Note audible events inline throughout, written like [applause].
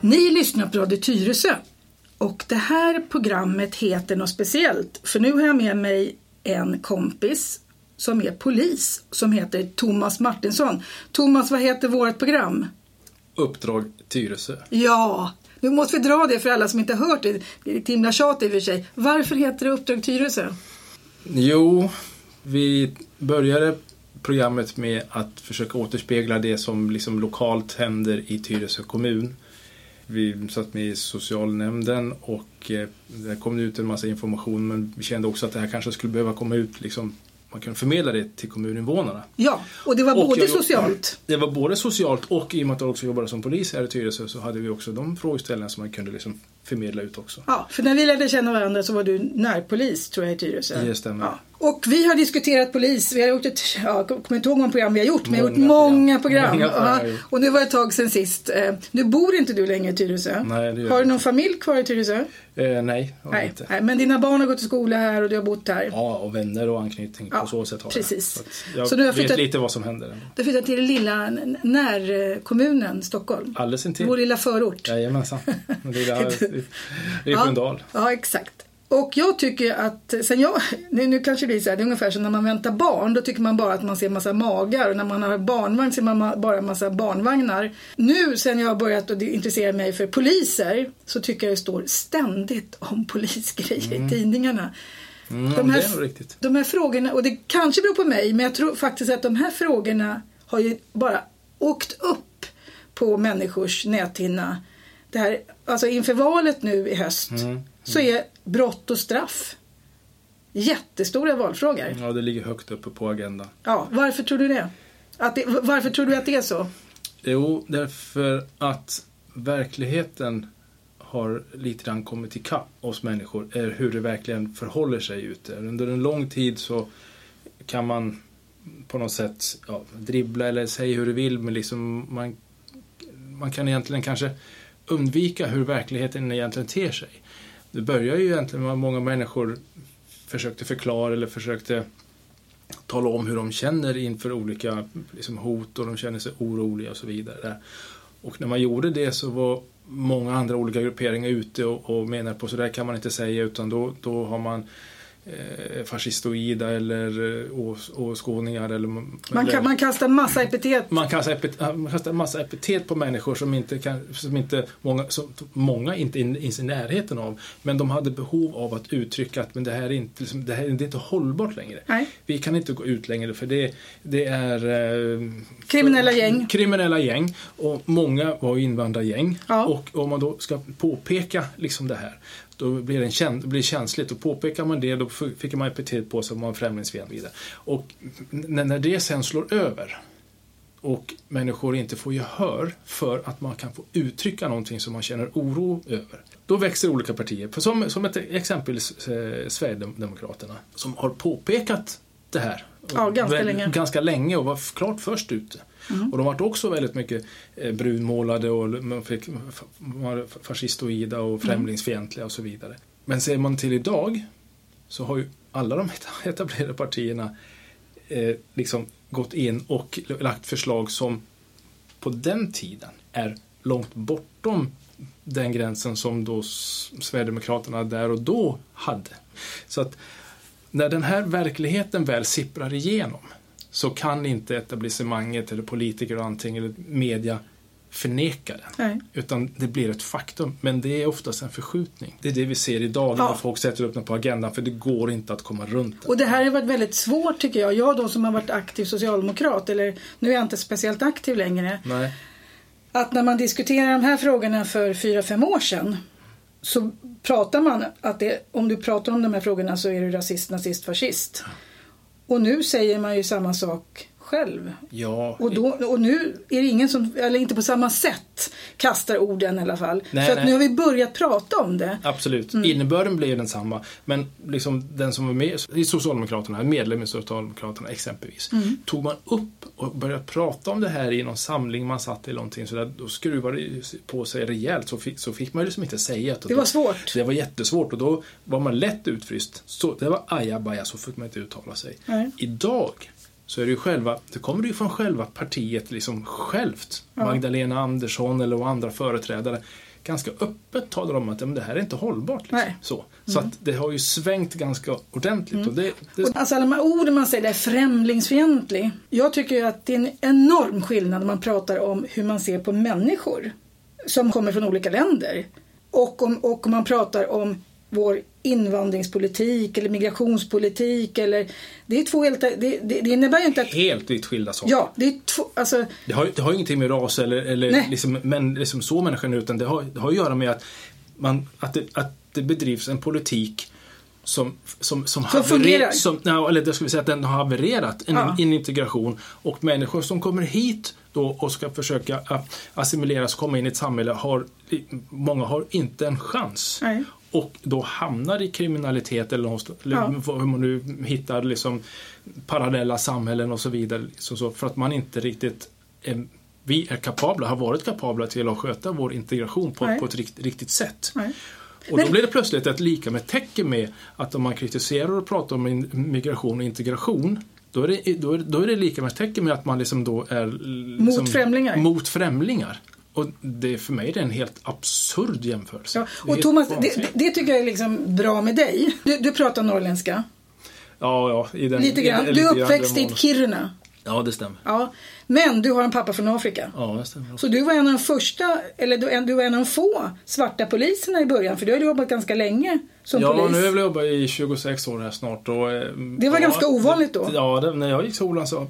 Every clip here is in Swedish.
Ni lyssnar på Radio Tyresö och det här programmet heter något speciellt för nu har jag med mig en kompis som är polis som heter Thomas Martinsson. Thomas, vad heter vårt program? Uppdrag Tyresö. Ja, nu måste vi dra det för alla som inte har hört det. Det är ett himla tjat i och för sig. Varför heter det Uppdrag Tyresö? Jo, vi började programmet med att försöka återspegla det som liksom lokalt händer i Tyresö kommun. Vi satt med i socialnämnden och eh, det kom ut en massa information men vi kände också att det här kanske skulle behöva komma ut liksom man kunde förmedla det till kommuninvånarna. Ja, och det var Och både jag- socialt. Det var både socialt och i och med att jag också jobbade som polis här i Tyresö så hade vi också de frågeställningarna som man kunde liksom förmedla ut också. Ja, för när vi lärde känna varandra så var du närpolis tror jag i Tyresö. Det stämmer. Ja. Och vi har diskuterat polis. Vi har gjort ett, ja, jag kommer inte ihåg många program vi har gjort, men vi har gjort Många program. Många program Ja, har och nu var det ett tag sedan sist. Eh, Nu bor inte du längre i Tyresö. Nej, har du någon familj kvar i Tyresö? Eh, nej, har Nej, inte. nej, men dina barn har gått i skola här och du har bott här. Ja, och vänner och anknytning Ja, på så sätt har precis. jag. Så jag Så du har vet flyttat- lite vad som händer. Du flyttade till den lilla närkommunen Stockholm. Alldeles intill. Vår lilla förort. Jajamensan. Lilla [laughs] Ripendal. Ja, ja, exakt. Och jag tycker att, sen jag, nu, nu kanske det blir så här, det är ungefär som när man väntar barn, då tycker man bara att man ser massa magar och när man har barnvagn ser man ma- bara massa barnvagnar. Nu sen jag har börjat att intressera mig för poliser så tycker jag det står ständigt om polisgrejer i tidningarna. Mm, De det här- är nog riktigt. De här frågorna, och det kanske beror på mig, men jag tror faktiskt att de här frågorna har ju bara åkt upp på människors näthinna. Det här, alltså inför valet nu i höst Mm. Så är brott och straff jättestora valfrågor. Ja, det ligger högt uppe på agendan. Ja, varför tror du det? Att det varför tror du att det är så? Jo, därför att verkligheten har lite grann kommit ikapp oss människor, är hur det verkligen förhåller sig ute. Under en lång tid så kan man på något sätt ja, dribbla eller säga hur du vill, men liksom man, man kan egentligen kanske undvika hur verkligheten egentligen ter sig. Det börjar ju egentligen med att många människor försökte förklara eller försökte tala om hur de känner inför olika liksom, hot och de känner sig oroliga och så vidare. Och när man gjorde det så var många andra olika grupperingar ute och, och menar på så där kan man inte säga utan då, då har man fascistoida eller eh, ås- åskådningar eller Man, kan, man kastar massa epitet. man kastar, epit, man kastar en massa epitet på människor som inte, kan, som inte många, som, många inte är ens i närheten av. Men de hade behov av att uttrycka att men det här är inte, liksom, det här, det är inte hållbart längre. Nej. Vi kan inte gå ut längre för det, det är eh, Kriminella gäng. kriminella gäng och många var invandrargäng. Ja. Och om man då ska påpeka liksom det här då blir det, en blir känsligt och påpekar man det då fick man epitet på sig om man främlingsfientlig. Och när det sen slår över och människor inte får gehör för att man kan få uttrycka någonting som man känner oro över. Då växer olika partier. För som, som ett exempel eh, Sverigedemokraterna som har påpekat det här. Ja, ganska Väl- länge. Ganska länge och var klart först ute. Och de vart också väldigt mycket eh, brunmålade och man fick, var fascistoida och främlingsfientliga och så vidare. Men ser man till idag så har ju alla de [laughs] etablerade partierna eh, liksom gått in och lagt förslag som på den tiden är långt bortom den gränsen som då Sverigedemokraterna där och då hade. Så att när den här verkligheten väl sipprar igenom så kan inte etablissemanget eller politiker och allting eller media förneka den. Nej. Utan det blir ett faktum. Men det är oftast en förskjutning. Det är det vi ser idag Ja. när folk sätter upp den på agendan för det går inte att komma runt det. Och det här har varit väldigt svårt tycker jag. Jag då som har varit aktiv socialdemokrat, eller nu är jag inte speciellt aktiv längre. Nej. Att när man diskuterar de här frågorna för fyra fem år sedan så pratar man att det, om du pratar om de här frågorna så är du rasist, nazist, fascist. Och nu säger man ju samma sak själv. Ja, Och, då, och nu är det ingen som, eller inte på samma sätt, kastar orden i alla fall. Nej, så att nej. nu har vi börjat prata om det. Absolut. Mm. Innebörden blev densamma. Men liksom den som var med i Socialdemokraterna, medlem i Socialdemokraterna exempelvis, Mm. tog man upp och började prata om det här i någon samling man satt i någonting så där, då skruvade det på sig rejält så fick, så fick man ju liksom inte säga att Det var svårt. Det var jättesvårt och då var man lätt utfryst. Så, det var ajabaja, så fick man inte uttala sig. Nej. Idag så är det ju själva, det kommer det ju från själva partiet liksom självt. Ja. Magdalena Andersson eller andra företrädare ganska öppet talar om att ja, men det här är inte hållbart. Liksom. Så, så att det har ju svängt ganska ordentligt. Och det, det, Och Alltså alla de här orden man säger, det är främlingsfientlig. Jag tycker ju att det är en enorm skillnad när man pratar om hur man ser på människor som kommer från olika länder. Och om, och om man pratar om vår invandringspolitik eller migrationspolitik eller det är två helt, det, det, det innebär ju inte att helt vitt skilda saker. Ja, det är två, alltså Det har, det har ingenting med ras eller, eller Nej. liksom, men, liksom så människan utan det har, det har att göra med att, man, att, det, att det bedrivs en politik som, som, som, haverer- fungerar. som eller det ska vi säga att den har havererat en, Ja. en integration och människor som kommer hit då och ska försöka assimileras komma in i ett samhälle har många har inte en chans. Nej. Och då hamnar i kriminalitet eller, eller Ja. hur man nu hittar liksom parallella samhällen och så vidare. Så, så, för att man inte riktigt är, vi är kapabla, har varit kapabla till att sköta vår integration på, på ett rikt, riktigt sätt. nej. Och då blir det plötsligt ett lika med tecken med att om man kritiserar och pratar om migration och integration då är, det, då, är, då är det lika med tecken med att man liksom då är liksom, Mot främlingar. Mot främlingar. Och det, för mig är det en helt absurd jämförelse. Ja, och Thomas, det, det tycker jag är liksom bra med dig. Du, du pratar norrländska, Ja, ja. I den, lite grann. i- Du lite är uppväxt i. Kiruna. Ja, det stämmer. Ja. Men du har en pappa från Afrika. Ja, det stämmer. Så du var en av de första, eller du, du var en av de få svarta poliserna i början, för du har jobbat ganska länge som Ja, polis. nu har jag väl jobbat i 26 år här snart. Och, eh, Det var ja, ganska ovanligt då. Ja, det, när jag gick skolan så,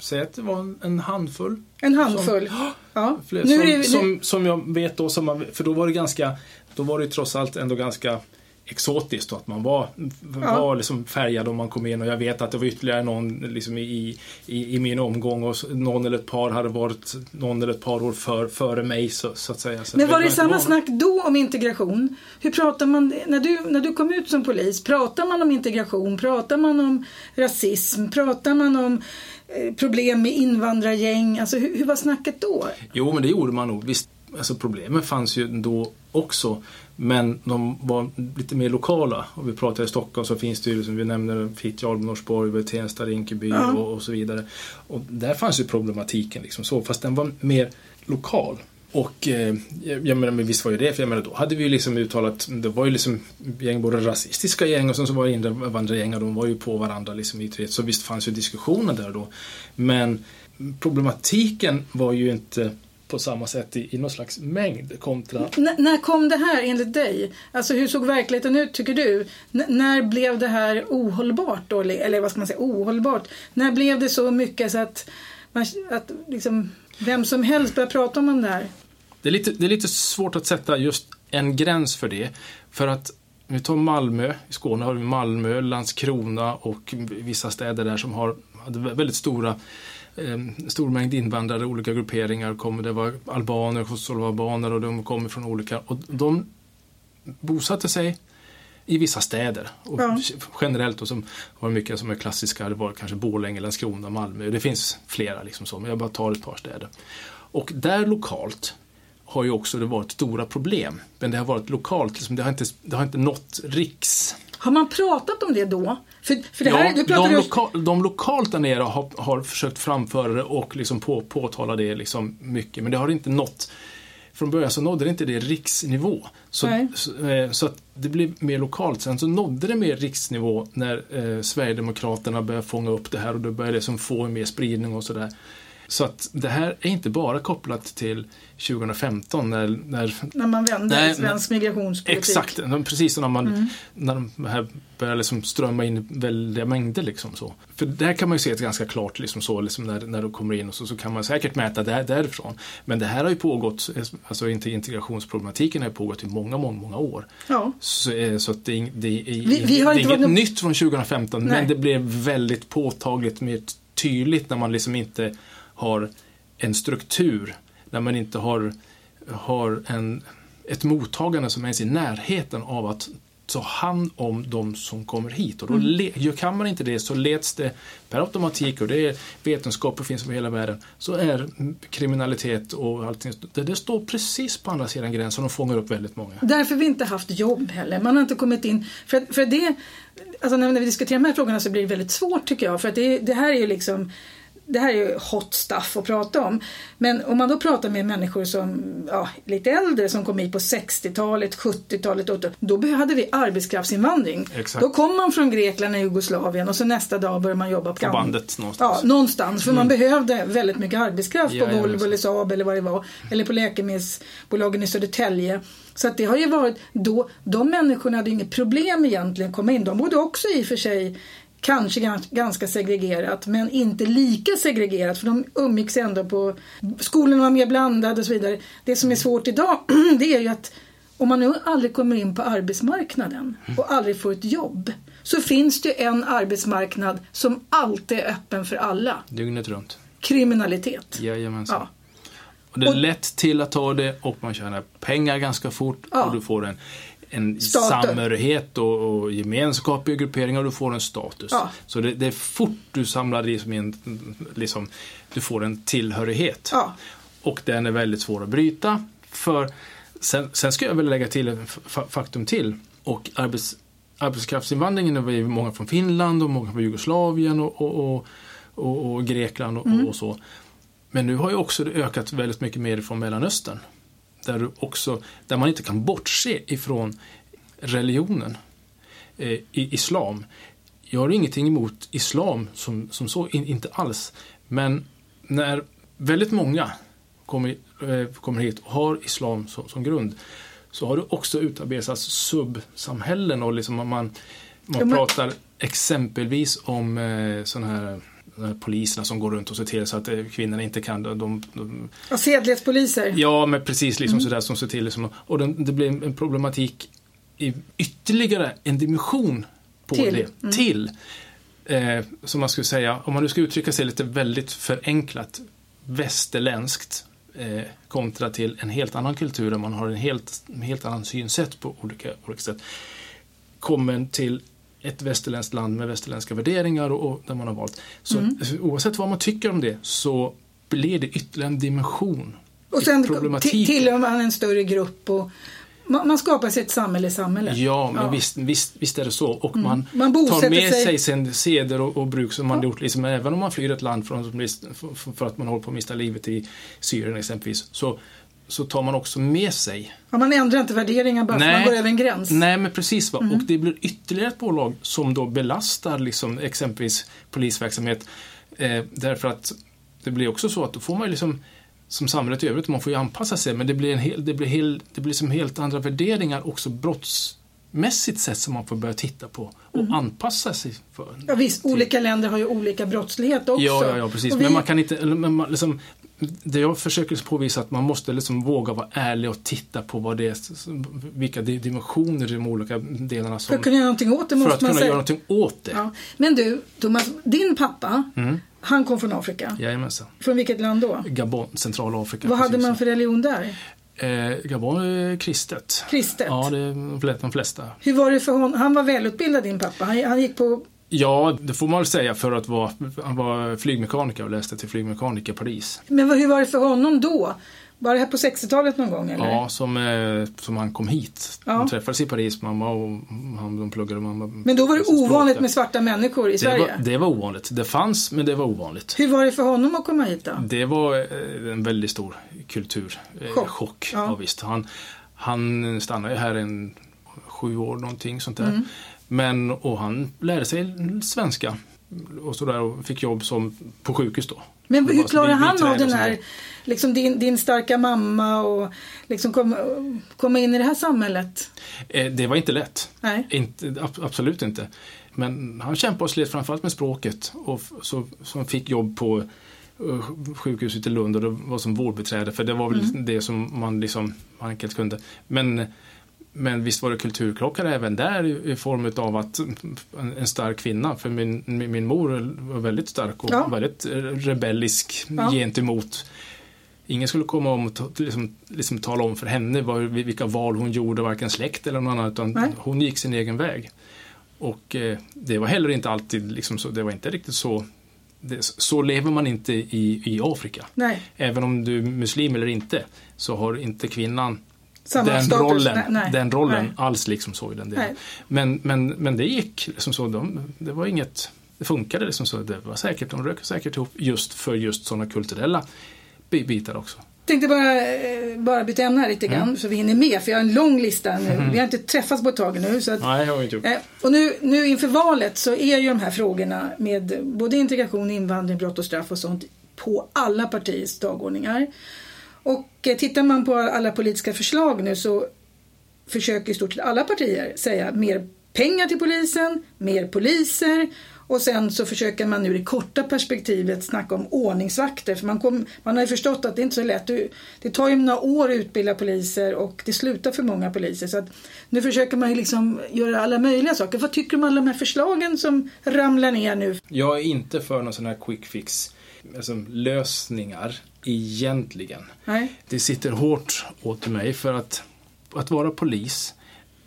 säg att det var en, en handfull. En handfull. Som, [gasps] ja. fler, som, det, som, som jag vet då, som man, för då var det ganska, då var det trots allt ändå ganska exotiskt då, att man var, var liksom färgad om man kom in och jag vet att det var ytterligare någon liksom i, i, i min omgång och någon eller ett par hade varit någon eller ett par år för, före mig så, så att säga. Så men var det samma van- snack då om integration? Hur pratar man, när du, när du kom ut som polis, pratar man om integration? Pratar man om rasism? Pratar man om eh, problem med invandrargäng? Alltså hur, hur var snacket då? Jo, men det gjorde man nog. Visst, alltså problemen fanns ju då också. Men de var lite mer lokala. Och vi pratar i Stockholm så finns det ju, som vi nämner, Fittja, Norsborg, Tensta, Rinkeby Ja. och, och så vidare. Och där fanns ju problematiken liksom så, fast den var mer lokal. Och eh, jag jag menar, men visst var ju det, för jag menar då hade vi ju liksom uttalat, det var ju liksom gäng, både rasistiska gäng och sen så var det invandrargäng och de var ju på varandra liksom i tre. Så visst fanns ju diskussioner där då. Men problematiken var ju inte på samma sätt i, i någon slags mängd kontra N- när kom det här enligt dig? Alltså hur såg verkligheten ut tycker du? N- när blev det här ohållbart då? Eller vad ska man säga, ohållbart? När blev det så mycket så att, man, att liksom, vem som helst började prata om det här? Det är, lite, det är lite svårt att sätta just en gräns för det. För att om vi tar Malmö, i Skåne har vi Malmö, Landskrona och vissa städer där som har hade väldigt stora eh, stor mängd invandrare, olika grupperingar. Kommer, det var albaner, kosovoalbaner och de kommer från olika... Och de bosatte sig i vissa städer. Och Ja. Generellt då, som var det mycket som är klassiska, det var kanske Borlänge, Landskrona, Malmö. Det finns flera liksom så, men jag bara tar ett par städer. Och där lokalt har ju också det varit stora problem. Men det har varit lokalt, liksom, det, har inte, det har inte nått riks... Har man pratat om det då? För, för det här, Ja, de, loka, de lokalt där nere har, har försökt framföra det och liksom på, påtala det liksom mycket. Men det har inte nått från början så nådde det inte det riksnivå. Så, så, eh, så att det blev mer lokalt. Sen så nådde det mer riksnivå när eh, Sverigedemokraterna började fånga upp det här och då började det som få mer spridning och sådär. Så att det här är inte bara kopplat till 2015 när, när När man vände Nej, svensk migrationspolitik. Exakt, precis när man Mm. när de här börjar liksom strömma in väldiga mängder. Liksom så. För där kan man ju se ett ganska klart liksom så, liksom när, när de kommer in och så, så kan man säkert mäta där, därifrån. Men det här har ju pågått, alltså inte integrationsproblematiken har pågått i många, många, många år. Ja. Så, eh, så att det, är det, är, Vi- vi har det är inget någon- nytt från 2015 Nej. men det blev väldigt påtagligt mer tydligt när man liksom inte har en struktur. När man inte har, har en, ett mottagande som är i närheten av att ta hand om de som kommer hit. Och då Mm. kan man inte det så leds det per automatik och det är vetenskap och finns över hela världen. Så är kriminalitet och allting, det, det står precis på andra sidan gränsen och fångar upp väldigt många. Därför vi inte haft jobb heller. Man har inte kommit in. För, för det, alltså när, när vi diskuterar de här frågorna så blir det väldigt svårt tycker jag. För att det, det här är ju liksom det här är ju hot stuff att prata om. Men om man då pratar med människor som ja, lite äldre som kom hit på 60-talet, 70-talet, då hade vi arbetskraftsinvandring. Exakt. Då kom man från Grekland och Jugoslavien och så nästa dag började man jobba på, På bandet någonstans. Ja, någonstans. För man behövde väldigt mycket arbetskraft på Jajamensan. Volvo eller Saab eller vad det var. Eller på läkemedelsbolagen i Södertälje. Så att det har ju varit då, de människorna hade inget problem egentligen att komma in. De bodde också i och för sig kanske gans- ganska segregerat men inte lika segregerat för de umgicks ändå på skolorna var mer blandade och så vidare. Det som är svårt idag [clears throat] det är ju att om man nu aldrig kommer in på arbetsmarknaden och aldrig får ett jobb så finns det en arbetsmarknad som alltid är öppen för alla. Dygnet runt. Kriminalitet. Jajamensan. Ja. Och det är Och- lätt till att ta det och man tjänar pengar ganska fort Ja. och du får en, en Status. samhörighet och, och gemenskap i grupperingar och du får en status. Ja. Så det, det är fort du samlar dig som en, liksom, du får en tillhörighet. Ja. Och den är väldigt svår att bryta. För sen, sen ska jag väl lägga till ett fa- faktum till. Och arbets, arbetskraftsinvandringen, det var ju många från Finland och många från Jugoslavien och, och, och, och, Grekland och, och så. Men nu har ju också det ökat väldigt mycket mer från Mellanöstern. Där, du också, där man inte kan bortse ifrån religionen. Eh, i islam. Jag har ingenting emot islam som, som så, in, inte alls. Men när väldigt många kommer, eh, kommer hit och har islam som, som grund så har det också utarbetats subsamhällen och liksom man, man Ja, men- pratar exempelvis om eh, de här poliserna som går runt och ser till så att eh, kvinnorna inte kan. De, de, Och sedlighetspoliser. ja, men precis liksom sådär som ser till. Liksom, och den, det blir en problematik i ytterligare en dimension på Till. det. Till. Eh, som man skulle säga, om man nu ska uttrycka sig lite väldigt förenklat, västerländskt eh, kontra till en helt annan kultur där man har en helt, en helt annan synsätt på olika, olika sätt. Kommer till ett västerländskt land med västerländska värderingar och, och där man har valt. Så Mm. oavsett vad man tycker om det så blir det ytterligare en dimension Och sen tillhör man en större grupp och man, man skapar sig ett samhälle i samhället. Ja, men Ja. Mm. Visst, visst, visst är det så. Och man, Man tar med sig- sig sen seder och, och bruk som man gjort. Liksom, även om man flyr ett land från, för, för att man håller på att mista livet i Syrien exempelvis. Så, så tar man också med sig. Ja, man ändrar inte värderingar bara för Nej. man går över en gräns. Nej, men precis. Va? Mm. Och det blir ytterligare ett bolag som då belastar liksom, exempelvis polisverksamhet. Eh, därför att det blir också så att då får man ju liksom som samhället i övrigt, man får ju anpassa sig, men det blir, en hel, det blir, hel, det blir som helt andra värderingar också brottsmässigt sett som man får börja titta på och Mm. anpassa sig för. Ja, visst, olika länder har ju olika brottslighet också. Ja, ja, ja precis. Vi- Men man kan inte, man, liksom, det jag försöker påvisa är att man måste liksom våga vara ärlig och titta på vad det är, vilka di- dimensioner i de olika delarna För som, att kunna göra någonting åt det för måste att man kunna säga. göra någonting åt det. Ja. Men du, Thomas, din pappa, Mm. han kom från Afrika. Jajamensan. Från vilket land då? Gabon, Centralafrika. Vad hade man för religion där? Eh, Gabon är kristet. Kristet? Ja, det är de flesta. Hur var det för honom? Han var välutbildad din pappa. Han, han gick på... Ja, det får man väl säga för att vara, han var flygmekaniker och läste till flygmekaniker i Paris. Men hur var det för honom då? Var det här på 60-talet någon gång eller? Ja, som, eh, som han kom hit. Ja. De träffades i Paris, mamma och han, de pluggade. Mamma, Men då var det ovanligt med svarta människor i det Sverige. var, det var ovanligt. Det fanns, men det var ovanligt. Hur var det för honom att komma hit då? Det var eh, en väldigt stor kulturchock. Chock. chock. Ja. Ja. visst. Han, han stannade här en sju år någonting sånt där. Mm. Men, och han lärde sig svenska. Och sådär och fick jobb som, på sjukhus då. Men hur klarar han av den här, liksom din, din starka mamma och liksom komma, komma in i det här samhället? Eh, Det var inte lätt. Nej. Inte, ab- absolut inte. Men han kämpade och slet framförallt med språket. Och så, så han fick jobb på eh, sjukhuset i Lund och det var som vårdbiträde. För det var väl Mm. det som man liksom enkelt kunde. Men, men visst var det kulturkrockar även där i, form av att en, stark kvinna. För min, min, mor var väldigt stark och Ja. väldigt rebellisk Ja. gentemot Ingen skulle komma om och liksom, liksom tala om för henne vad, vilka val hon gjorde, varken släkt eller någon annan, utan Nej. hon gick sin egen väg. Och eh, det var heller inte alltid, liksom så, det var inte riktigt så, det, så lever man inte i, i Afrika. Nej, Även om du är muslim eller inte, så har inte kvinnan den status. rollen, Nej, nej, den rollen nej. alls liksom så i den delen. Men, men, men det gick liksom så, de, det var inget det funkade liksom så. Det var säkert, de rök säkert ihop just för just sådana kulturella bitar också. tänkte bara, eh, bara byta ämne här lite grann mm. så vi hinner med. För jag har en lång lista nu. Mm. Vi har inte träffats på ett tag nu. Så att, Nej, jag har inte gjort. Eh, och nu, nu inför valet så är ju de här frågorna med både integration, invandring, brott och straff och sånt på alla partiers dagordningar. Och eh, tittar man på alla politiska förslag nu så försöker i stort sett alla partier säga mer pengar till polisen, mer poliser och sen så försöker man nu i det korta perspektivet snacka om ordningsvakter. För man, kom, man har ju förstått att det är inte så lätt. Det tar ju några år att utbilda poliser och det slutar för många poliser. Så att nu försöker man ju liksom göra alla möjliga saker. Vad tycker du om alla de här förslagen som ramlar ner nu? Jag är inte för någon sån här quick fix alltså, lösningar egentligen. Nej. Det sitter hårt åt mig för att, att vara polis,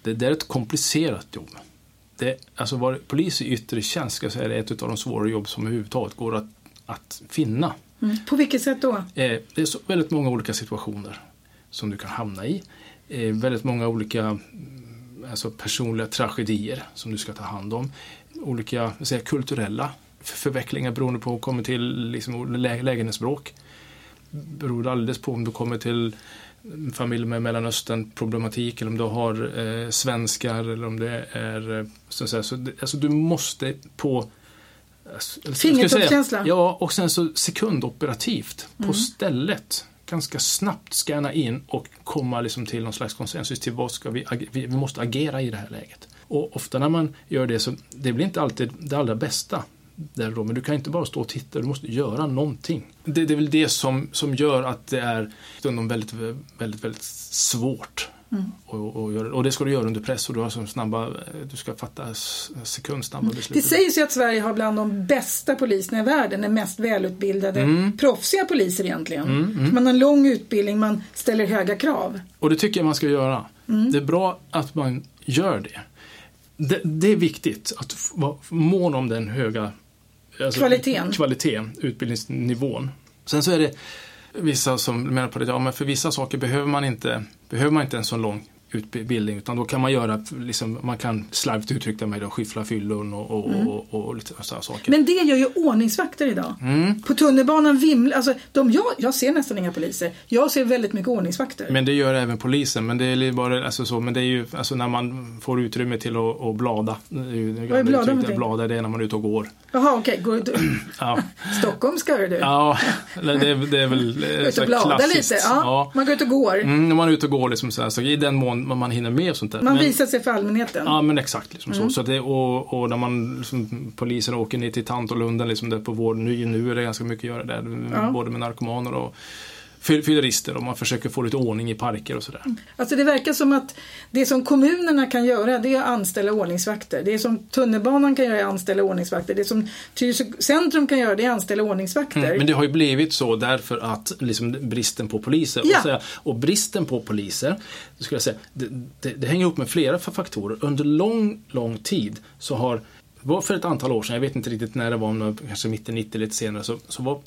det, det är ett komplicerat jobb. Det, alltså vara polis i yttre tjänst ska säga, är ett av de svåra jobb som överhuvudtaget går att, att finna. Mm. På vilket sätt då? Eh, det är så, väldigt många olika situationer som du kan hamna i. Eh, väldigt många olika mm, alltså personliga tragedier som du ska ta hand om. Olika säga, kulturella förvecklingar beroende på kommer till liksom, lä lägenhetsbråk. Beror alldeles på om du kommer till familj med Mellanöstern problematik eller om du har eh, svenskar eller om det är eh, så säga, så, alltså du måste på alltså, Fingertoppskänsla? Ja, och sen så sekundoperativt på mm. stället ganska snabbt scanna in och komma liksom till någon slags konsensus till vad ska vi, vi måste agera i det här läget. Och ofta när man gör det så det blir inte alltid det allra bästa där då, men du kan inte bara stå och titta, du måste göra någonting. Det, det är väl det som, som gör att det är stundom väldigt, väldigt, väldigt svårt. Mm. Och, och, och, det ska du göra under press och du, har så snabba, du ska fatta sekundsnabba beslut. Det sägs ju att Sverige har bland de bästa poliserna i världen, den mest välutbildade, mm. proffsiga poliser egentligen. Mm, mm. Man har en lång utbildning, man ställer höga krav. Och det tycker jag man ska göra. Mm. Det är bra att man gör det. Det, det är viktigt att vara mån om den höga alltså, kvaliteten. kvaliteten, utbildningsnivån. Sen så är det vissa som menar på det, ja men för vissa saker behöver man inte, behöver man inte en så lång utbildning utan då kan man göra, liksom, man kan slarvigt uttrycka mig då, skyffla fyllon och, och, mm. och, och, och, lite sådana saker. Men det gör ju ordningsvakter idag. Mm. På tunnelbanan vimlar, alltså de, jag, jag ser nästan inga poliser. Jag ser väldigt mycket ordningsvakter. Men det gör även polisen. Men det är bara, alltså så, men det är ju alltså när man får utrymme till att, att blada. Det är ju, Vad är blada uttryck, Blada det är när man är ute och går. Jaha okej, okay. Går [clears throat] ja. Stockholm ska du? Ja, det, det är väl Ut och blada lite, ja. ja. Man går ut och går. Mm, man är ute och går liksom så, här, så i den mån man hinner med och sånt där. Man men, visar sig för allmänheten. Ja men exakt. Liksom mm. så. Så det, och, och när man, liksom, polisen åker ner till Tantolunden liksom där på vård, nu, nu är det ganska mycket att göra där. Ja. Både med narkomaner och fyllerister och man försöker få lite ordning i parker och sådär. Alltså det verkar som att det som kommunerna kan göra det är att anställa ordningsvakter. Det som tunnelbanan kan göra är att anställa ordningsvakter. Det som Tyresö centrum kan göra det är att anställa ordningsvakter. Mm, men det har ju blivit så därför att liksom bristen på poliser. Ja. Och, säga, och bristen på poliser, skulle jag säga, det, det, det hänger ihop med flera faktorer. Under lång, lång tid så har för ett antal år sedan, jag vet inte riktigt när det var, kanske mitten 90 lite senare, så, så var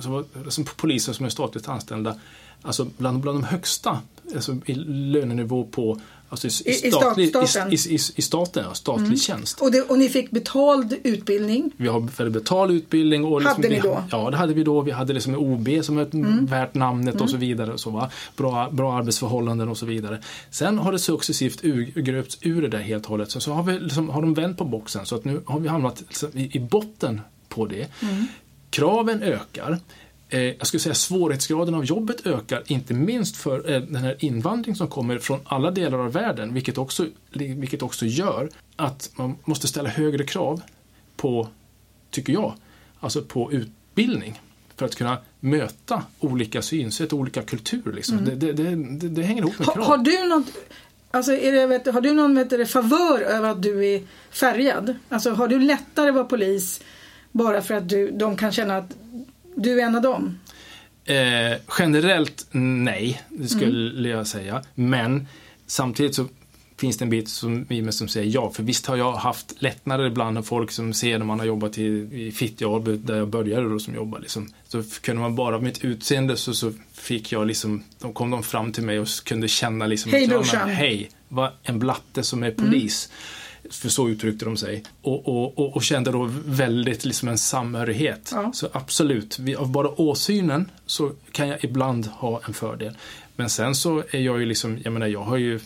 som, som poliser som är statligt anställda, alltså bland, bland de högsta alltså i lönenivå på Alltså i, I, statlig, i, staten. I, i, staten, ja, statlig mm. tjänst. Och, det, och, ni fick betald utbildning? Vi har betald utbildning. Och liksom, hade ni då? ja, det hade vi då. Vi hade liksom OB som är mm. värt namnet mm. och så vidare. Och så, va? Bra, bra arbetsförhållanden och så vidare. Sen har det successivt gröpts ur det där helt och hållet. Så, så har, vi liksom, har de vänt på boxen så att nu har vi hamnat liksom i, i botten på det. Mm. Kraven ökar. Eh, jag skulle säga svårighetsgraden av jobbet ökar, inte minst för eh, den här invandring som kommer från alla delar av världen, vilket också, vilket också gör att man måste ställa högre krav på, tycker jag, alltså på utbildning för att kunna möta olika synsätt och olika kulturer. Liksom. Mm. Det, det, det, det, hänger ihop med krav. Har, har du något Alltså det, vet, har du någon vet du, favör över att du är färgad? Alltså har du lättare att vara polis bara för att du, de kan känna att du är en av dem? Eh, generellt nej, det skulle mm. jag säga. Men samtidigt så finns det en bit som, i mig som säger ja. För visst har jag haft lättnader ibland av folk som ser när man har jobbat i, i Fittja där jag började då som jobbade. Liksom. Så kunde man bara, mitt utseende så, så fick jag liksom, då kom de fram till mig och kunde känna liksom Hej brorsan! Hej, vad en blatte som är polis. Mm för så uttryckte de sig. Och, och, och, och kände då väldigt liksom en samhörighet. Ja. Så absolut, vi, av bara åsynen så kan jag ibland ha en fördel. Men sen så är jag ju liksom, jag menar jag har ju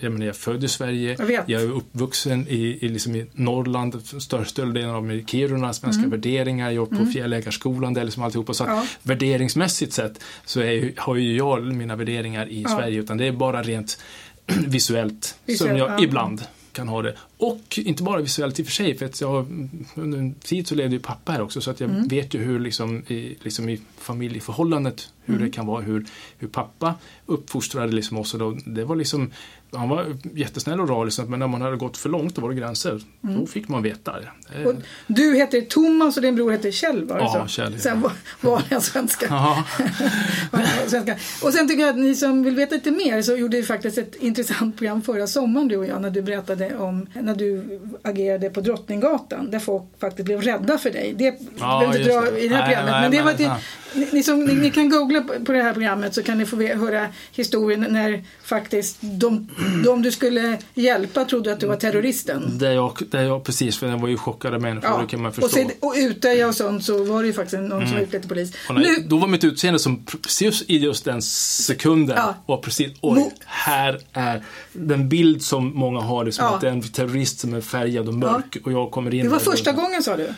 jag, menar, jag är född i Sverige, Jag vet. är uppvuxen i, i, liksom i Norrland, största delen av mig i Kiruna, svenska värderingar, jag är på Fjällägarskolan, det är liksom alltihopa. Så att Mm. Ja. värderingsmässigt sett så är, har ju jag mina värderingar i Ja. Sverige, utan det är bara rent visuellt, [clears throat] Visuellt, som jag ja. ibland kan ha det. Och inte bara visuellt i och för sig, för att jag under en tid så levde ju pappa här också så att jag Mm. vet ju hur liksom i, liksom i familjeförhållandet hur Mm. det kan vara, hur, hur pappa uppfostrade liksom oss och då, det var liksom han var jättesnäll och rar, liksom, men när man hade gått för långt då var det gränser. Då fick man veta det. Mm. Och du heter Thomas och din bror heter Kjell, var det Ja, så? Kjell, ja. Sen var- vanliga svenska. Ja, [laughs] svenska. Och sen tycker jag att ni som vill veta lite mer så gjorde vi faktiskt ett intressant program förra sommaren du och jag när du berättade om när du agerade på Drottninggatan där folk faktiskt blev rädda för dig. Det Ja, behöver inte dra i det här Nej, programmet nej, men det men- var ja. ni, ni, som, ni, ni kan googla på, det här programmet så kan ni få höra historien när faktiskt de, de du skulle hjälpa trodde att du var terroristen. det är jag, det är jag precis, för det var ju chockade människor, det kan man förstå. och, sen, och Utöja och sånt så var det ju faktiskt någon som var utklädd till polis. Nu, Då var mitt utseende som precis i just den sekunden Ja. var precis, oj, här är den bild som många har, det som Ja. att det är en terrorist som är färgad och mörk och jag kommer in det var första gången sa du?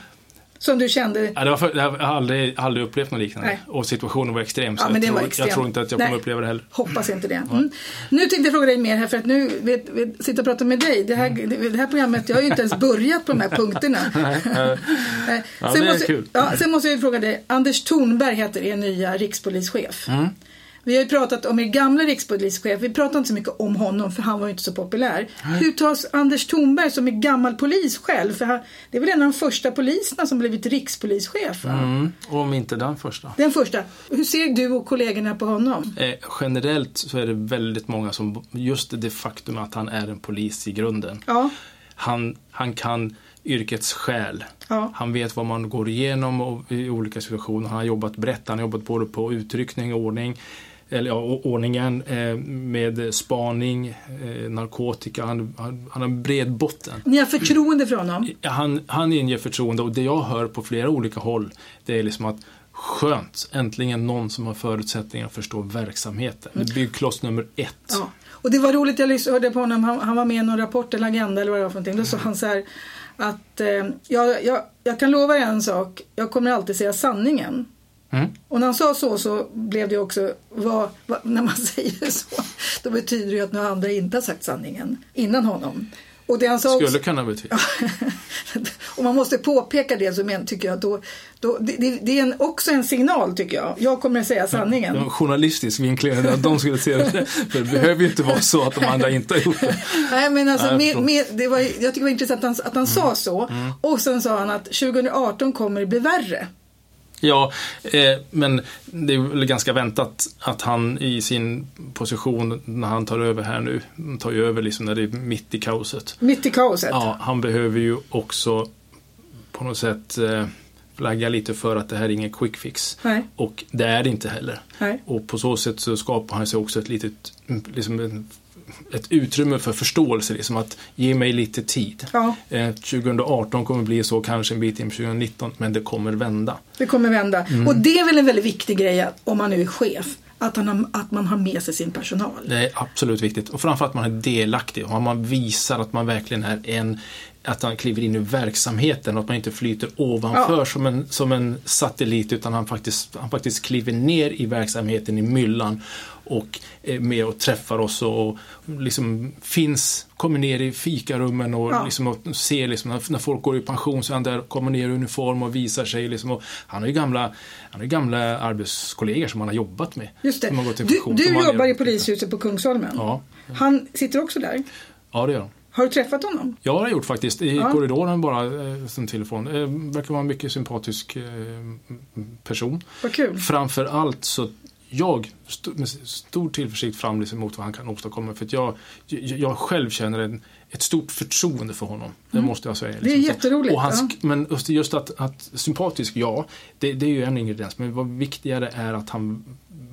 Som du kände? Ja, det var för, jag har aldrig, aldrig upplevt något liknande. Nej. Och situationen var extrem. Så Ja, jag, det tror, extrem. jag tror inte att jag Nej. kommer uppleva det heller. Hoppas inte det. Mm. Nu tänkte jag fråga dig mer här för att nu vet, vet, sitta och prata med dig. Det här, det, det här programmet, jag har ju inte ens börjat på de här [laughs] punkterna. [laughs] Ja, sen, det är måste, kul. ja, sen måste jag ju fråga dig, Anders Thornberg heter er nya rikspolischef. Mm. Vi har ju pratat om er gamla rikspolischef, vi pratar inte så mycket om honom för han var ju inte så populär. Hur tas Anders Thornberg som är gammal polis själv? För han, det är väl en av de första poliserna som blivit rikspolischef? Mm. Om inte den första. Den första. Hur ser du och kollegorna på honom? Eh, generellt så är det väldigt många som, just det faktum att han är en polis i grunden. Ja, Han, han kan yrkets själ. Ja. Han vet vad man går igenom i olika situationer. Han har jobbat brett. Han har jobbat både på utryckning och ordning. Eller ja, ordningen eh, med spaning, eh, narkotika. Han, han, han har bred botten. ni har förtroende för honom? Han, han inger förtroende och det jag hör på flera olika håll det är liksom att skönt, äntligen någon som har förutsättningar att förstå verksamheten. Det är byggkloss nummer ett. Ja. Och det var roligt, jag hörde på honom, han, han var med i någon rapport eller agenda eller vad det var för någonting. Då sa han så här att eh, jag, jag, jag kan lova er en sak, jag kommer alltid säga sanningen. Mm. Och när han sa så så blev det också, vad, vad, när man [laughs] säger så, då betyder det ju att några andra inte har sagt sanningen innan honom. Och det han sa Skulle också, kunna betyda. [laughs] och man måste påpeka det så men, tycker jag då, då, det, det, är en, också en signal tycker jag. Jag kommer att säga sanningen. En journalistisk vinkling att de skulle se det. För det behöver ju inte vara så att de andra inte har gjort det. Nej men alltså, Nej, med, förlåt. med, det var, jag tycker det var intressant att han, att han sa så. Och sen sa han att 2018 kommer det bli värre. Ja, eh, men det är väl ganska väntat att han i sin position när han tar över här nu, tar ju över liksom när det är mitt i kaoset. Mitt i kaoset. Ja, han behöver ju också på något sätt eh, flagga lite för att det här är ingen quick fix. Nej. Och det är det inte heller. Nej. Och på så sätt så skapar han sig också ett litet, liksom ett utrymme för förståelse, liksom att ge mig lite tid. Ja, Eh, 2018 kommer bli så, kanske en bit in på 2019, men det kommer vända. det kommer vända. Mm. Och det är väl en väldigt viktig grej om man nu är chef. Att, han har, att man har med sig sin personal. Det är absolut viktigt. Och framförallt att man är delaktig och man visar att man verkligen är en att man kliver in i verksamheten och att man inte flyter ovanför Ja. som, en, som en satellit utan han faktiskt, han faktiskt kliver ner i verksamheten i myllan och är med och träffar oss och liksom finns, kommer ner i fikarummen och, Ja. liksom, och ser liksom, när, folk går i pension så är han där, kommer ner i uniform och visar sig. Liksom, och han har ju gamla, han har ju gamla arbetskollegor som han har jobbat med. Just det. Du, pension, du han jobbar i polishuset på Kungsholmen. Ja, Han sitter också där. ja det gör han. Har du träffat honom? Ja, det har jag gjort faktiskt. I Ja. korridoren bara eh, som telefon. Eh, verkar vara en mycket sympatisk eh, person. Vad kul. Framför allt så jag st- med stor tillförsikt fram liksom mot vad han kan åstadkomma. För att jag, jag, själv känner en, ett stort förtroende för honom. Det måste jag säga. Mm. Det är liksom. jätteroligt, Och han, ja. Men just, just att, att sympatisk, ja, det, det är ju en ingrediens. Men vad viktigare är att han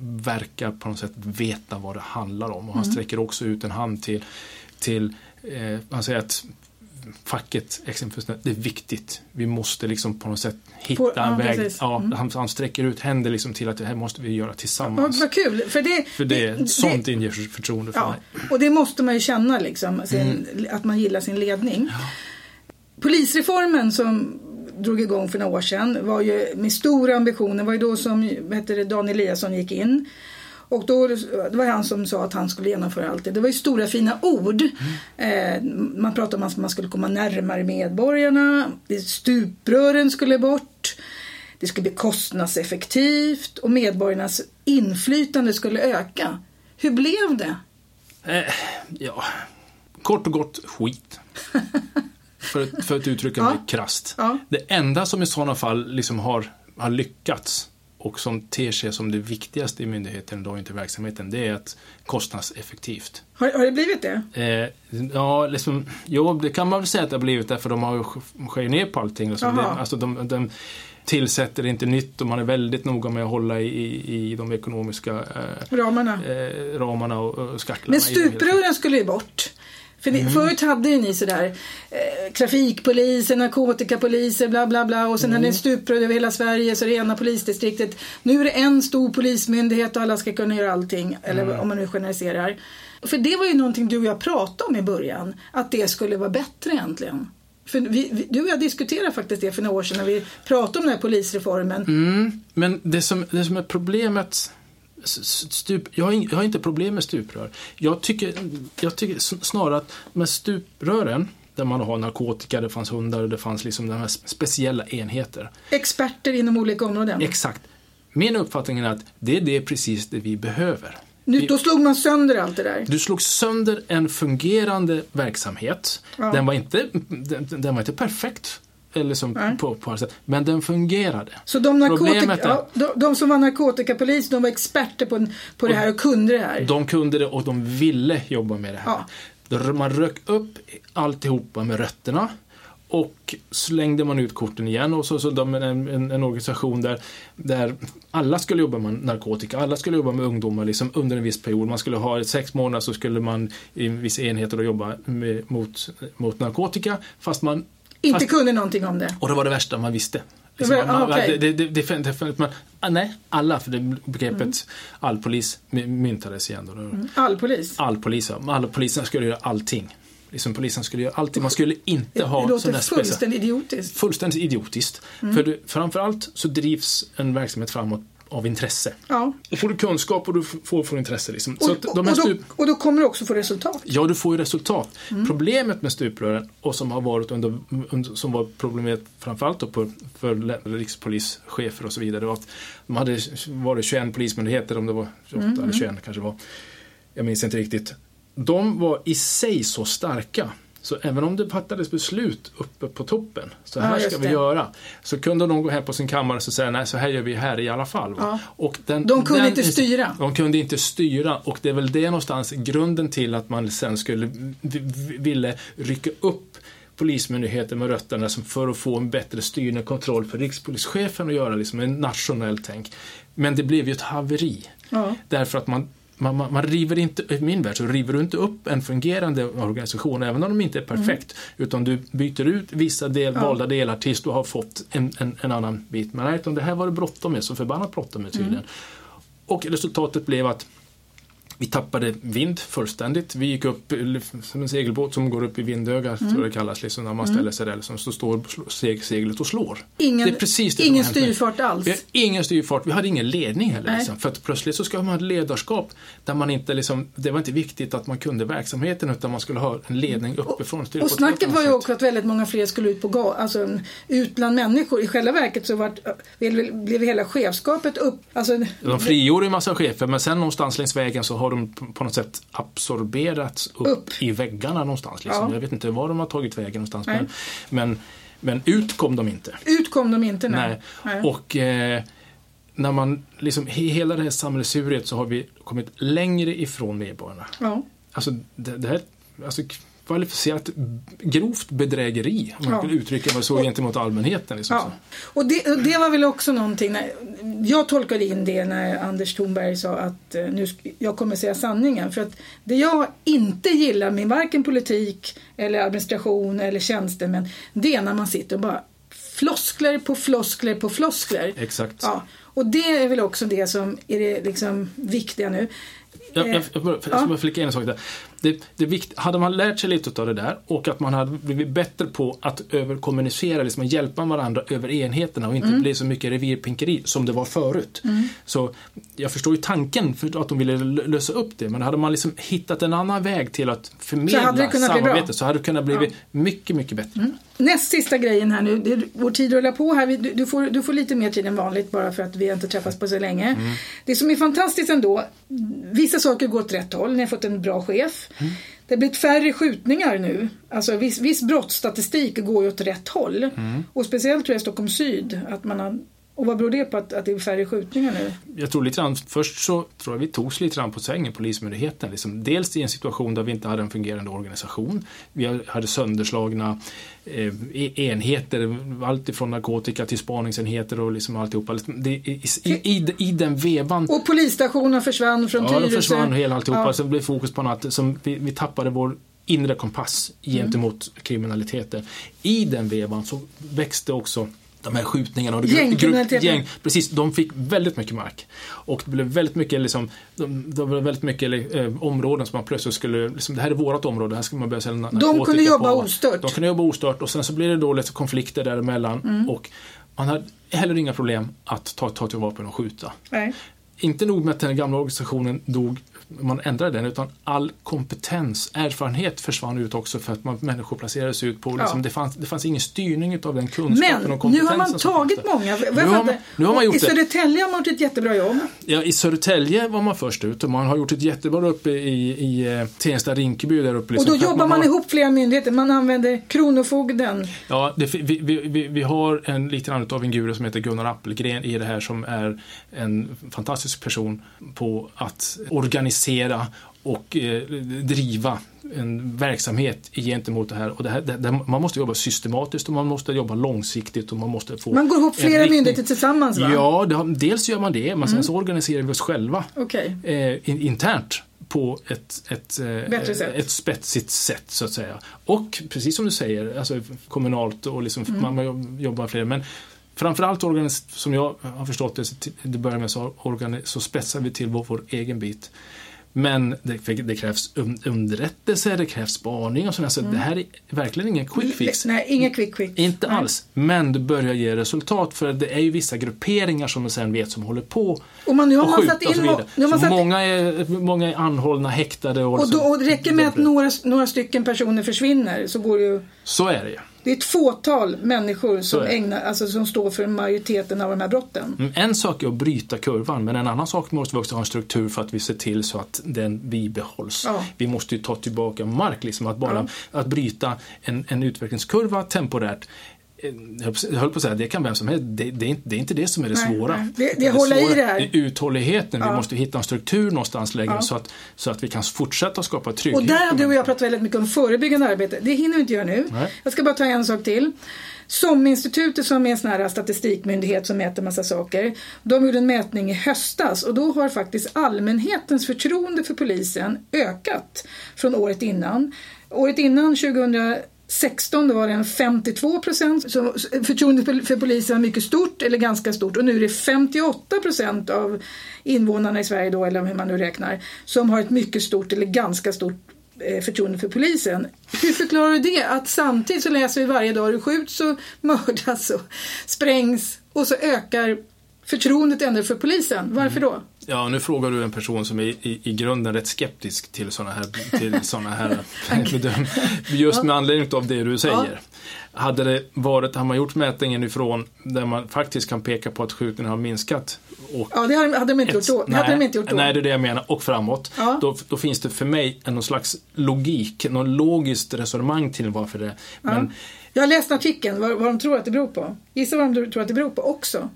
verkar på något sätt veta vad det handlar om. Och han Mm. sträcker också ut en hand till, till eh, han säger att facket exempelvis, det är viktigt. Vi måste liksom på något sätt hitta På- ja, en väg. precis. Ja, Mm. han, han sträcker ut händer liksom till att det här måste vi göra tillsammans. vad kul, för det, För det, sånt inger förtroende för Ja, mig. och det måste man ju känna liksom, sin, Mm. att man gillar sin ledning. Polisreformen som drog igång för några år sedan var ju med stora ambitioner, var ju då som heter det, Dan Eliasson gick in. Och då, det var han som sa att han skulle genomföra allt det. Det var ju stora fina ord. Eh, man pratade om att man skulle komma närmare medborgarna. Stuprören skulle bort. Det skulle bli kostnadseffektivt och medborgarnas inflytande skulle öka. Hur blev det? Eh, ja, kort och gott skit. [laughs] för, för att uttrycka Ja. mig krasst. Ja. Det enda som i sådana fall liksom har, har lyckats och som ter sig som det viktigaste i myndigheten, då inte verksamheten, det är att kostnadseffektivt. Har, har det blivit det? Eh, ja, liksom, jo, det kan man väl säga att det har blivit därför de har skär ner på allting. Liksom. Det, Jaha. alltså de, de tillsätter inte nytt och man är väldigt noga med att hålla i, i, i de ekonomiska eh, Ramarna? eh, ramarna och, och skacklarna. Men det stuprören skulle ju bort. För Mm. förut hade ju ni sådär eh, trafikpoliser, narkotikapoliser, bla bla bla och sen Mm. hade ni stuprör över hela Sverige så det ena polisdistriktet. Nu är det en stor polismyndighet och alla ska kunna göra allting, eller Mm. om man nu generaliserar. För det var ju någonting du och jag pratade om i början, att det skulle vara bättre egentligen. För vi, vi, du och jag diskuterade faktiskt det för några år sedan när vi pratade om den här polisreformen. Mm, men det som, det som är problemet Stup, jag, har jag har inte problem med stuprör. Jag tycker, jag tycker snarare att med stuprören, där man har narkotika, det fanns hundar och det fanns liksom de här speciella enheter. Experter inom olika områden. Exakt. Min uppfattning är att det är det precis det vi behöver. nu, vi- då slog man sönder allt det där. Du slog sönder en fungerande verksamhet. Ja. Den, var inte, den, den var inte perfekt. Eller som Nej. på, på sätt, men den fungerade. Så de, narkotika, ja, de, de som var narkotikapolis, de var experter på, på det här och kunde det här. De kunde det och de ville jobba med det här. Ja. Man rök upp alltihopa med rötterna och slängde man ut korten igen och så, så de, en, en, en organisation där, där alla skulle jobba med narkotika, alla skulle jobba med ungdomar liksom under en viss period. Man skulle ha sex månader så skulle man i en viss enheter då jobba med, mot, mot narkotika fast man Inte fast, kunde någonting om det. och det var det värsta man visste. Det man, det, det, det, det, det, man, nej, alla, för det begreppet Mm. all polis myntades igen. Då. All polis. All polis, alla poliserna skulle göra allting. Liksom polisen skulle göra allting. Man skulle inte ha det låter sådana speciella- fullständigt idiotiskt. fullständigt idiotiskt. Mm. För framförallt så drivs en verksamhet framåt av intresse. Ja. Och får du kunskap och du får, får intresse. Liksom. Och, och, och, då, och då kommer du också få resultat. ja, du får ju resultat. Mm. Problemet med stuprören, och som har varit under, under som var problemet framförallt då på, för rikspolischefer och så vidare, var att de hade varit 21 polismyndigheter, om det var 28 Mm, eller 21 kanske det var. Jag minns inte riktigt. De var i sig så starka så även om det fattades beslut uppe på toppen, så Ja, här just ska vi det. göra, så kunde de gå hem på sin kammare och säga nej, så här gör vi här i alla fall. Ja. Och den, De kunde den- inte styra. De kunde inte styra och det är väl det någonstans grunden till att man sen skulle ville rycka upp Polismyndigheten med rötterna för att få en bättre styrning och kontroll för rikspolischefen och göra liksom en nationell tänk. Men det blev ju ett haveri. Ja. Därför att man, man, man, man river inte, i min värld så river du inte upp en fungerande organisation även om de inte är perfekt. Utan du byter ut vissa del, Ja. valda delar tills du har fått en, en, en annan bit. Men nej, det här var det bråttom med, så förbannat bråttom med tydligen. Och resultatet blev att vi tappade vind fullständigt. Vi gick upp som en segelbåt som går upp i vindögat, tror jag det kallas, liksom, när man ställer sig där. Liksom, så står seg- seglet och slår. Ingen, det är precis det ingen styrfart alls. Vi har ingen styrfart, vi hade ingen ledning heller. Liksom, för att plötsligt så ska man ha ett ledarskap där man inte liksom, det var inte viktigt att man kunde verksamheten utan man skulle ha en ledning uppifrån. Och ett snacket var ju också att väldigt många fler skulle ut på ga- alltså ut bland människor. I själva verket så vart, blev, hela chefskapet upp. Alltså. De frigjorde en massa chefer men sen någonstans längs vägen så har de på något sätt absorberats upp, Upp. i väggarna någonstans. Liksom. Ja. Jag vet inte var de har tagit vägen någonstans Nej. men, men, men ut kom de inte. ut kom de inte. Nej. Nej. Nej. Och eh, när man liksom, i hela det här sammelsuriet så har vi kommit längre ifrån medborgarna. Ja. Alltså, det, det här, alltså, kvalificerat grovt bedrägeri, om man Ja. kan uttrycka det så, gentemot allmänheten. Liksom. Ja. Och det, och det var väl också någonting, när, jag tolkade in det när Anders Thornberg sa att eh, nu, jag kommer säga sanningen. För att det jag inte gillar med varken politik eller administration eller tjänstemän, det är när man sitter och bara floskler på floskler på floskler. Exakt. Ja. Och det är väl också det som är det liksom viktiga nu. Jag, jag, Eh, jag, bara- jag ska bara flika in en sak där. Det, det vikt, hade man lärt sig lite av det där och att man hade blivit bättre på att överkommunicera, liksom att hjälpa varandra över enheterna och inte Mm. bli så mycket revirpinkeri som det var förut. Så jag förstår ju tanken för att de ville lö- lösa upp det, men hade man liksom hittat en annan väg till att förmedla Så samarbete så hade det kunnat bli mycket, mycket bättre. Näst sista grejen här nu, det, vår tid rullar på här. Du, du, får, du får lite mer tid än vanligt bara för att vi inte träffats på så länge. Mm. Det som är fantastiskt ändå, vissa saker går åt rätt håll. Ni har fått en bra chef. Mm. Det har blivit färre skjutningar nu. Alltså viss, viss brottsstatistik går ju åt rätt håll. Mm. Och speciellt tror jag Stockholm syd. Att man har, och vad beror det på att, att det är färre skjutningar nu? jag tror lite grann, först så tror jag vi togs lite grann på sängen, Polismyndigheten. Liksom, dels i en situation där vi inte hade en fungerande organisation. Vi hade sönderslagna eh, e- enheter, allt ifrån narkotika till spaningsenheter och liksom alltihopa. Det, i, i, i, I den vevan Och polisstationen försvann från Ja, de Tyresö. försvann hela alltihopa. Ja. Så det blev fokus på något som vi, vi tappade vår inre kompass gentemot kriminaliteten. I den vevan så växte också de här skjutningarna och Gängkriminaliteten. gäng, precis, de fick väldigt mycket mark. Och det blev väldigt mycket liksom, de, det var väldigt mycket eh, områden som man plötsligt skulle, liksom, det här är vårt område, här ska man börja sälja narkotika kunde jobba på. ostört. De kunde jobba ostört och sen så blir det då lite konflikter däremellan Mm. och man hade heller inga problem att ta, ta till vapen och skjuta Nej. Inte nog med att den gamla organisationen dog, man ändrade den, utan all kompetens, erfarenhet försvann ut också för att man, människor placerades ut på, liksom, Ja. det, fanns, det fanns ingen styrning av den kunskapen Men och kompetensen. nu har man tagit många. Nu har man- nu har man gjort I det. Södertälje har man gjort ett jättebra jobb. Ja, I Södertälje var man först ut och man har gjort ett jättebra uppe i, i eh, Tensta-Rinkeby där uppe. Och liksom, då för att jobbar man har- ihop flera myndigheter. Man använder Kronofogden. Ja, det, vi, vi, vi, vi har en lite grann av en guru som heter Gunnar Appelgren i det här som är en fantastisk person på att organisera och eh, driva en verksamhet gentemot det här. Och det här det, det, man måste jobba systematiskt och man måste jobba långsiktigt och man måste få Man går ihop flera myndigheter tillsammans va? Ja, det, dels gör man det, men sen så organiserar vi oss själva Okej. eh, in, internt på ett, ett, eh, ett spetsigt sätt så att säga. Och precis som du säger, alltså kommunalt och liksom, Mm. man jobbar fler. Men framförallt som jag har förstått det, det börjar med så, så spetsar vi till vår, vår egen bit. Men det, det krävs un- underrättelse, det krävs spaning och sådär. Så det här är verkligen ingen quick fix. Nej, inga quick quick. Inte Nej. alls, men det börjar ge resultat för det är ju vissa grupperingar som man sen vet som håller på Och man, nu har och man satt och så in... vidare. Nu har man satt, många, är, många är anhållna, häktade och, och, då, och det räcker med att några, några stycken personer försvinner så går det ju... Så är det ju. Det är ett fåtal människor som, ägnar, alltså, som står för majoriteten av de här brotten. Mm, En sak är att bryta kurvan, men en annan sak måste vi också ha en struktur för att vi ser till så att den bibehålls. Ja. Vi måste ju ta tillbaka mark, liksom att bara att bryta en, en utvecklingskurva temporärt. Eh, Jag höll på att säga, det kan vem som helst. Det, det, är, inte, det är inte det som är det Nej, svåra. nej. Det- det är hålla i svåra det här. är uthålligheten. Ja. Vi måste hitta en struktur någonstans längre Ja. så, att, så att vi kan fortsätta skapa trygghet. Och där har du och jag pratat väldigt mycket om förebyggande arbete. Det hinner vi inte göra nu. Nej. Jag ska bara ta en sak till. SOM-institutet som är en sån här statistikmyndighet som mäter massa saker. De gjorde en mätning i höstas och då har faktiskt allmänhetens förtroende för polisen ökat från året innan. Året innan, 2016, då var det en 52 procent. Så förtroendet för- polisen var mycket stort, eller ganska stort. Och nu är det 58 procent av invånarna i Sverige då, eller hur man nu räknar, som har ett mycket stort eller ganska stort eh, förtroende för polisen. Hur förklarar du det? Att samtidigt så läser vi varje dag hur det skjuts och [laughs] mördas och sprängs och så ökar förtroendet ändå för polisen. Varför då? Ja, nu frågar du en person som är i, i grunden rätt skeptisk till sådana här, till såna här [laughs] Just med anledning av det du säger. Hade det varit, har man gjort mätningen ifrån där man faktiskt kan peka på att skjutningen har minskat och Ja, det hade hade de inte gjort då. Hade de inte gjort då. nej, det är det jag menar. Och framåt. Ja. Då, då finns det för mig en någon slags logik, någon logiskt resonemang till varför det men Jag har läst artikeln, vad, vad de tror att det beror på. Gissa vad de tror att det beror på också.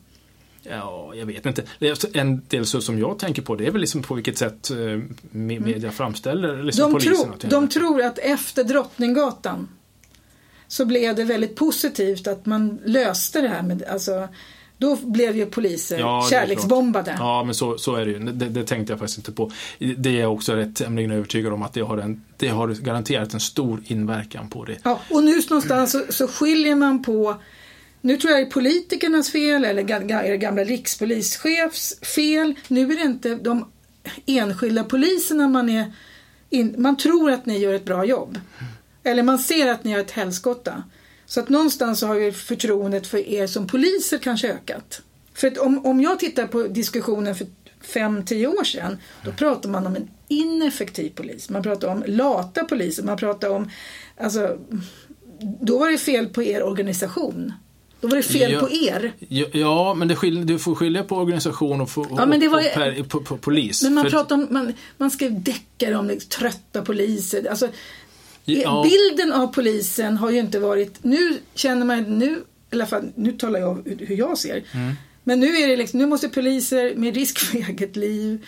Ja, jag vet inte. En del så som jag tänker på det är väl liksom på vilket sätt eh, media framställer liksom de polisen. Tro, de tror att efter Drottninggatan så blev det väldigt positivt att man löste det här med, alltså då blev ju poliser ja, kärleksbombade. Ja, men så, så är det ju. Det, det, tänkte jag faktiskt inte på. Det är jag också rätt tämligen övertygad om att det har, en, det har garanterat en stor inverkan på det. Ja, och nu någonstans så, så skiljer man på nu tror jag det är politikernas fel eller gamla rikspolischefs fel. Nu är det inte de enskilda poliserna man är in, man tror att ni gör ett bra jobb. Eller man ser att ni har ett helskotta. Så att någonstans har ju förtroendet för er som poliser kanske ökat. För att om, om jag tittar på diskussionen för fem tio år sedan, då pratar man om en ineffektiv polis. Man pratar om lata poliser, man pratar om, alltså, då var det fel på er organisation. Då var det fel ja, på er. Ja, ja men det skilj, du får skilja på organisation och, och, ja, var, och per, på, på, polis. Men man för, pratar om, man, man skrev deckare om liksom, trötta poliser. Alltså, ja. Bilden av polisen har ju inte varit, nu känner man, nu, i alla fall, nu talar jag om hur jag ser. Mm. Men nu är det liksom, nu måste poliser med risk för [laughs] eget liv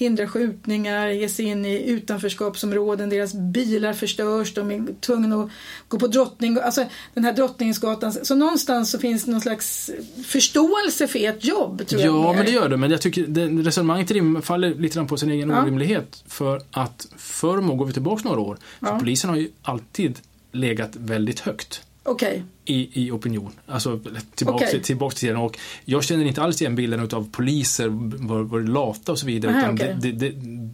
hindra skjutningar, ge sig in i utanförskapsområden, deras bilar förstörs, de är tvungna att gå på drottning, alltså den här Drottninggatan. Så någonstans så finns någon slags förståelse för ert jobb, tror ja, jag. Ja, men det gör det. Men jag tycker det, resonemanget faller lite grann på sin egen ja. orimlighet. För att förr, går vi tillbaka några år, för polisen har ju alltid legat väldigt högt. Okay. I, i opinion. Alltså tillbaka, okay. till, tillbaka till tiden. Och jag känner inte alls igen bilden av poliser var, var lata och så vidare. Aha, utan okay. det, det,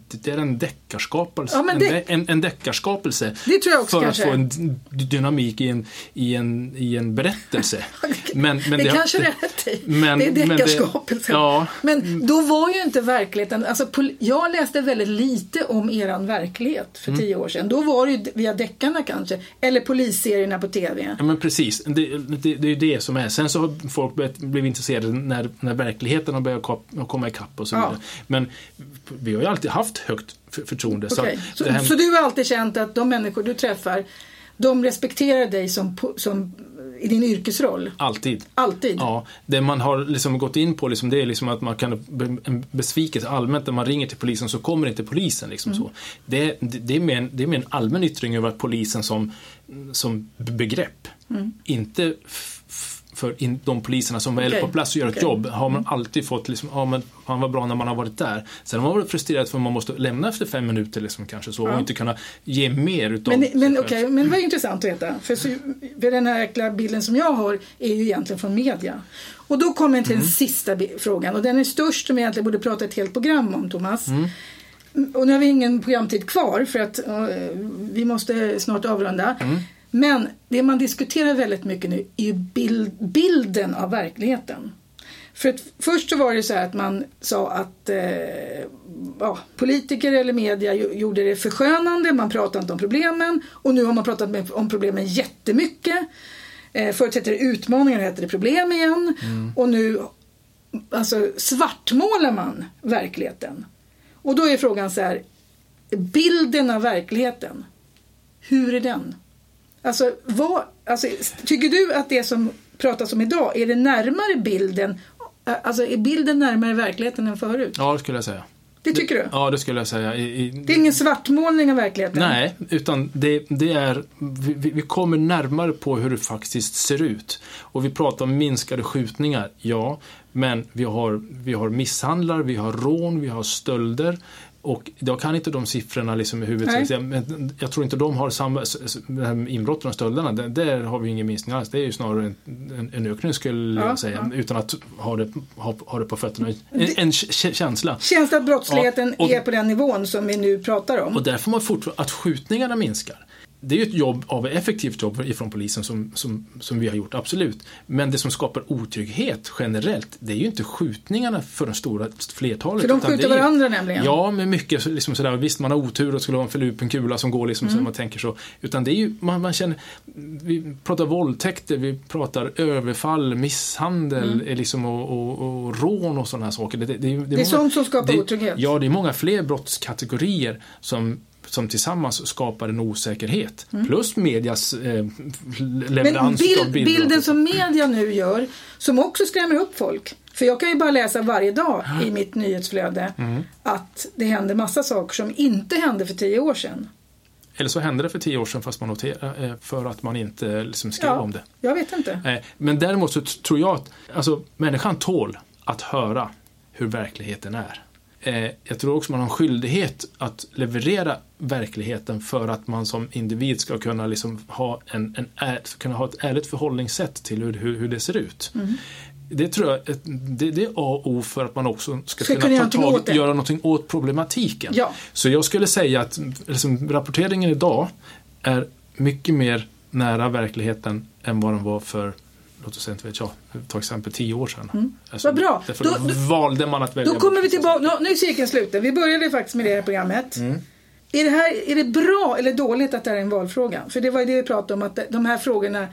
det, det, är en deckarskapelse. Ja, det, en, en deckarskapelse. Det tror jag också För kanske. att få en dynamik i en, i en, i en berättelse. [laughs] men, men det, kanske det är rätt i. Men, det är deckarskapelsen. Men, ja. men då var ju inte verkligheten, alltså jag läste väldigt lite om eran verklighet för mm. tio år sedan. Då var det ju via deckarna kanske. Eller polisserierna på TV. Ja men precis det, det, det är ju det som är. Sen så har folk blivit intresserade när, när verkligheten har börjat komma ikapp och så vidare. Ja. Men vi har ju alltid haft högt förtroende. Okay. Så, så, här... så, du har alltid känt att de människor du träffar, de respekterar dig som, som i din yrkesroll? Alltid. Alltid? Ja. Det man har liksom gått in på liksom, det är liksom att man kan en besvikelse allmänt när man ringer till polisen så kommer inte polisen. Liksom mm. så. Det, det, det, är mer en, det är mer en allmän yttring över polisen som, som begrepp mm. inte för in, de poliserna som okay. är på plats och gör ett okay. jobb har man mm. alltid fått liksom, ja men fan vad bra när man har varit där. Sen har man varit frustrerad för att man måste lämna efter fem minuter liksom kanske så ja. och inte kunna ge mer utav Men, men okej, okay, men vad intressant att veta. För, så, för den här äckliga bilden som jag har är ju egentligen från media. Och då kommer jag till mm. den sista frågan och den är störst som jag egentligen borde prata ett helt program om Thomas. Mm. Och nu har vi ingen programtid kvar för att uh, vi måste snart avrunda. Mm. Men det man diskuterar väldigt mycket nu är bild, bilden av verkligheten. För att först så var det så här att man sa att eh, ja, politiker eller media gjorde det förskönande, man pratade inte om problemen och nu har man pratat om problemen jättemycket. Eh, förut hette det utmaningar, nu heter det problem igen. Mm. Och nu alltså, svartmålar man verkligheten. Och då är frågan så här, bilden av verkligheten, hur är den? Alltså, vad, alltså, tycker du att det som pratas om idag, är det närmare bilden? Alltså är bilden närmare verkligheten än förut? Ja, det skulle jag säga. Det tycker du? Ja, det skulle jag säga. I, i, det är ingen svartmålning av verkligheten? Nej, utan det, det är, vi, vi, kommer närmare på hur det faktiskt ser ut. Och vi pratar om minskade skjutningar, ja. Men vi har, vi har misshandlar, vi har rån, vi har stölder. Och jag kan inte de siffrorna liksom i huvudet. Men jag tror inte de har samma, inbrotten och stölderna, där, där har vi ingen minskning alls. Det är ju snarare en, en, en ökning skulle ja, jag säga, ja. utan att ha det, ha, ha det på fötterna. En, en känsla. Känns det att brottsligheten ja, och, är på den nivån som vi nu pratar om? Och därför man fortfarande, att skjutningarna minskar det är ju ett jobb av effektivt jobb ifrån polisen som, som, som vi har gjort, absolut. Men det som skapar otrygghet generellt, det är ju inte skjutningarna för de stora flertalet. För de skjuter varandra ju, nämligen? Ja, med mycket liksom sådär, visst man har otur och skulle ha en förlupen kula som går liksom mm. så man tänker så. Utan det är ju, man, man känner, vi pratar våldtäkter, vi pratar överfall, misshandel mm. liksom, och, och, och rån och sådana här saker. Det, det, det, det är, är sånt som skapar otrygghet? Ja, det är många fler brottskategorier som som tillsammans skapar en osäkerhet. Mm. Plus medias eh, leverans Men bild, av bilder. Bilden som media nu gör, som också skrämmer upp folk. För jag kan ju bara läsa varje dag i mitt nyhetsflöde Mm. att det händer massa saker som inte hände för tio år sedan. Eller så hände det för tio år sedan fast man noterade eh, för att man inte liksom skrev Ja. om det. Jag vet inte. Eh, Men däremot så tror jag att alltså, människan tål att höra hur verkligheten är. Eh, Jag tror också man har en skyldighet att leverera verkligheten för att man som individ ska kunna, liksom ha, en, en, kunna ha ett ärligt förhållningssätt till hur, hur, hur det ser ut. Mm. Det tror jag det, det är A och O för att man också ska, Ska kunna, kunna ta tag, det. göra någonting åt problematiken. Ja. Så jag skulle säga att liksom, rapporteringen idag är mycket mer nära verkligheten än vad den var för, låt oss säga, inte vet jag, ta exempel tio år sedan. Alltså, Vad bra. Därför Då- då, valde man att välja Då kommer vi tillbaka, nu, nu är cirkeln sluten. Vi började faktiskt med det här programmet. Mm. Är, det här, är det bra eller dåligt att det här är en valfråga? För det var ju det vi pratade om, att de- de här frågorna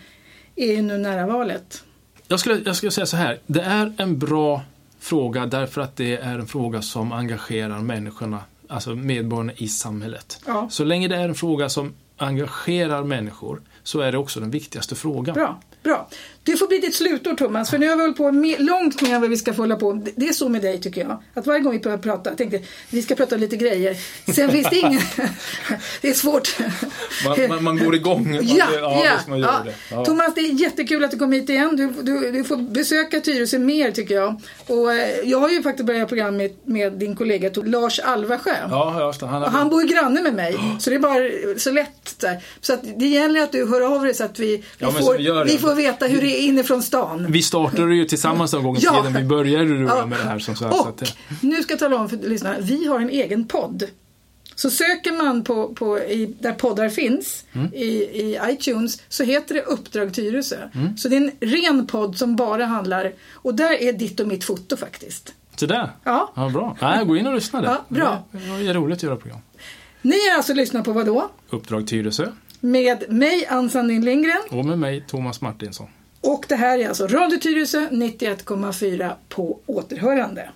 är ju nu nära valet. Jag skulle, jag skulle säga så här. Det är en bra fråga därför att det är en fråga som engagerar människorna, alltså medborgarna i samhället. Ja. Så länge det är en fråga som engagerar människor så är det också den viktigaste frågan. Bra, bra. Du får bli ditt slutord Thomas, för nu har vi hållit på med, långt mer än vad vi ska få hålla på. Det- Det är så med dig tycker jag. Att varje gång vi börjar prata, jag tänkte vi ska prata lite grejer. Sen finns det ingen... [laughs] det är svårt. Man, man, man går igång. Man, Ja, ja, ja, ja. det. Thomas, det är jättekul att du kom hit igen. Du, du, du får besöka Tyresö mer tycker jag. Och eh, jag har ju faktiskt börjat program med, med din kollega Lars Alvasjö. Ja, just det. Han, Och han bor ju granne med mig, så det är bara så lätt. Så att det gäller att du hör av dig så att vi, vi, får, vi det. vi får veta hur det är inifrån stan. Vi startade ju tillsammans någon gång i Ja. tiden. Vi började ju Ja. med det här. Som så här Och att, det- nu ska jag tala om för lyssnarna, vi har en egen podd. Så söker man på, på i, där poddar finns Mm. i, i iTunes så heter det Uppdrag Tyresö. Mm. Så det är en ren podd som bara handlar, och där är ditt och mitt foto faktiskt. så där. Ja. Ja, bra. Nej, gå in och lyssna där. Ja, bra. Det är roligt att göra program. Ni har alltså lyssnat på vad då? Uppdrag Tyresö Med mig, Ann Sandin Lindgren. och med mig, Thomas Martinsson. Och det här är alltså Radio Tyresö 91,4 på återhörande.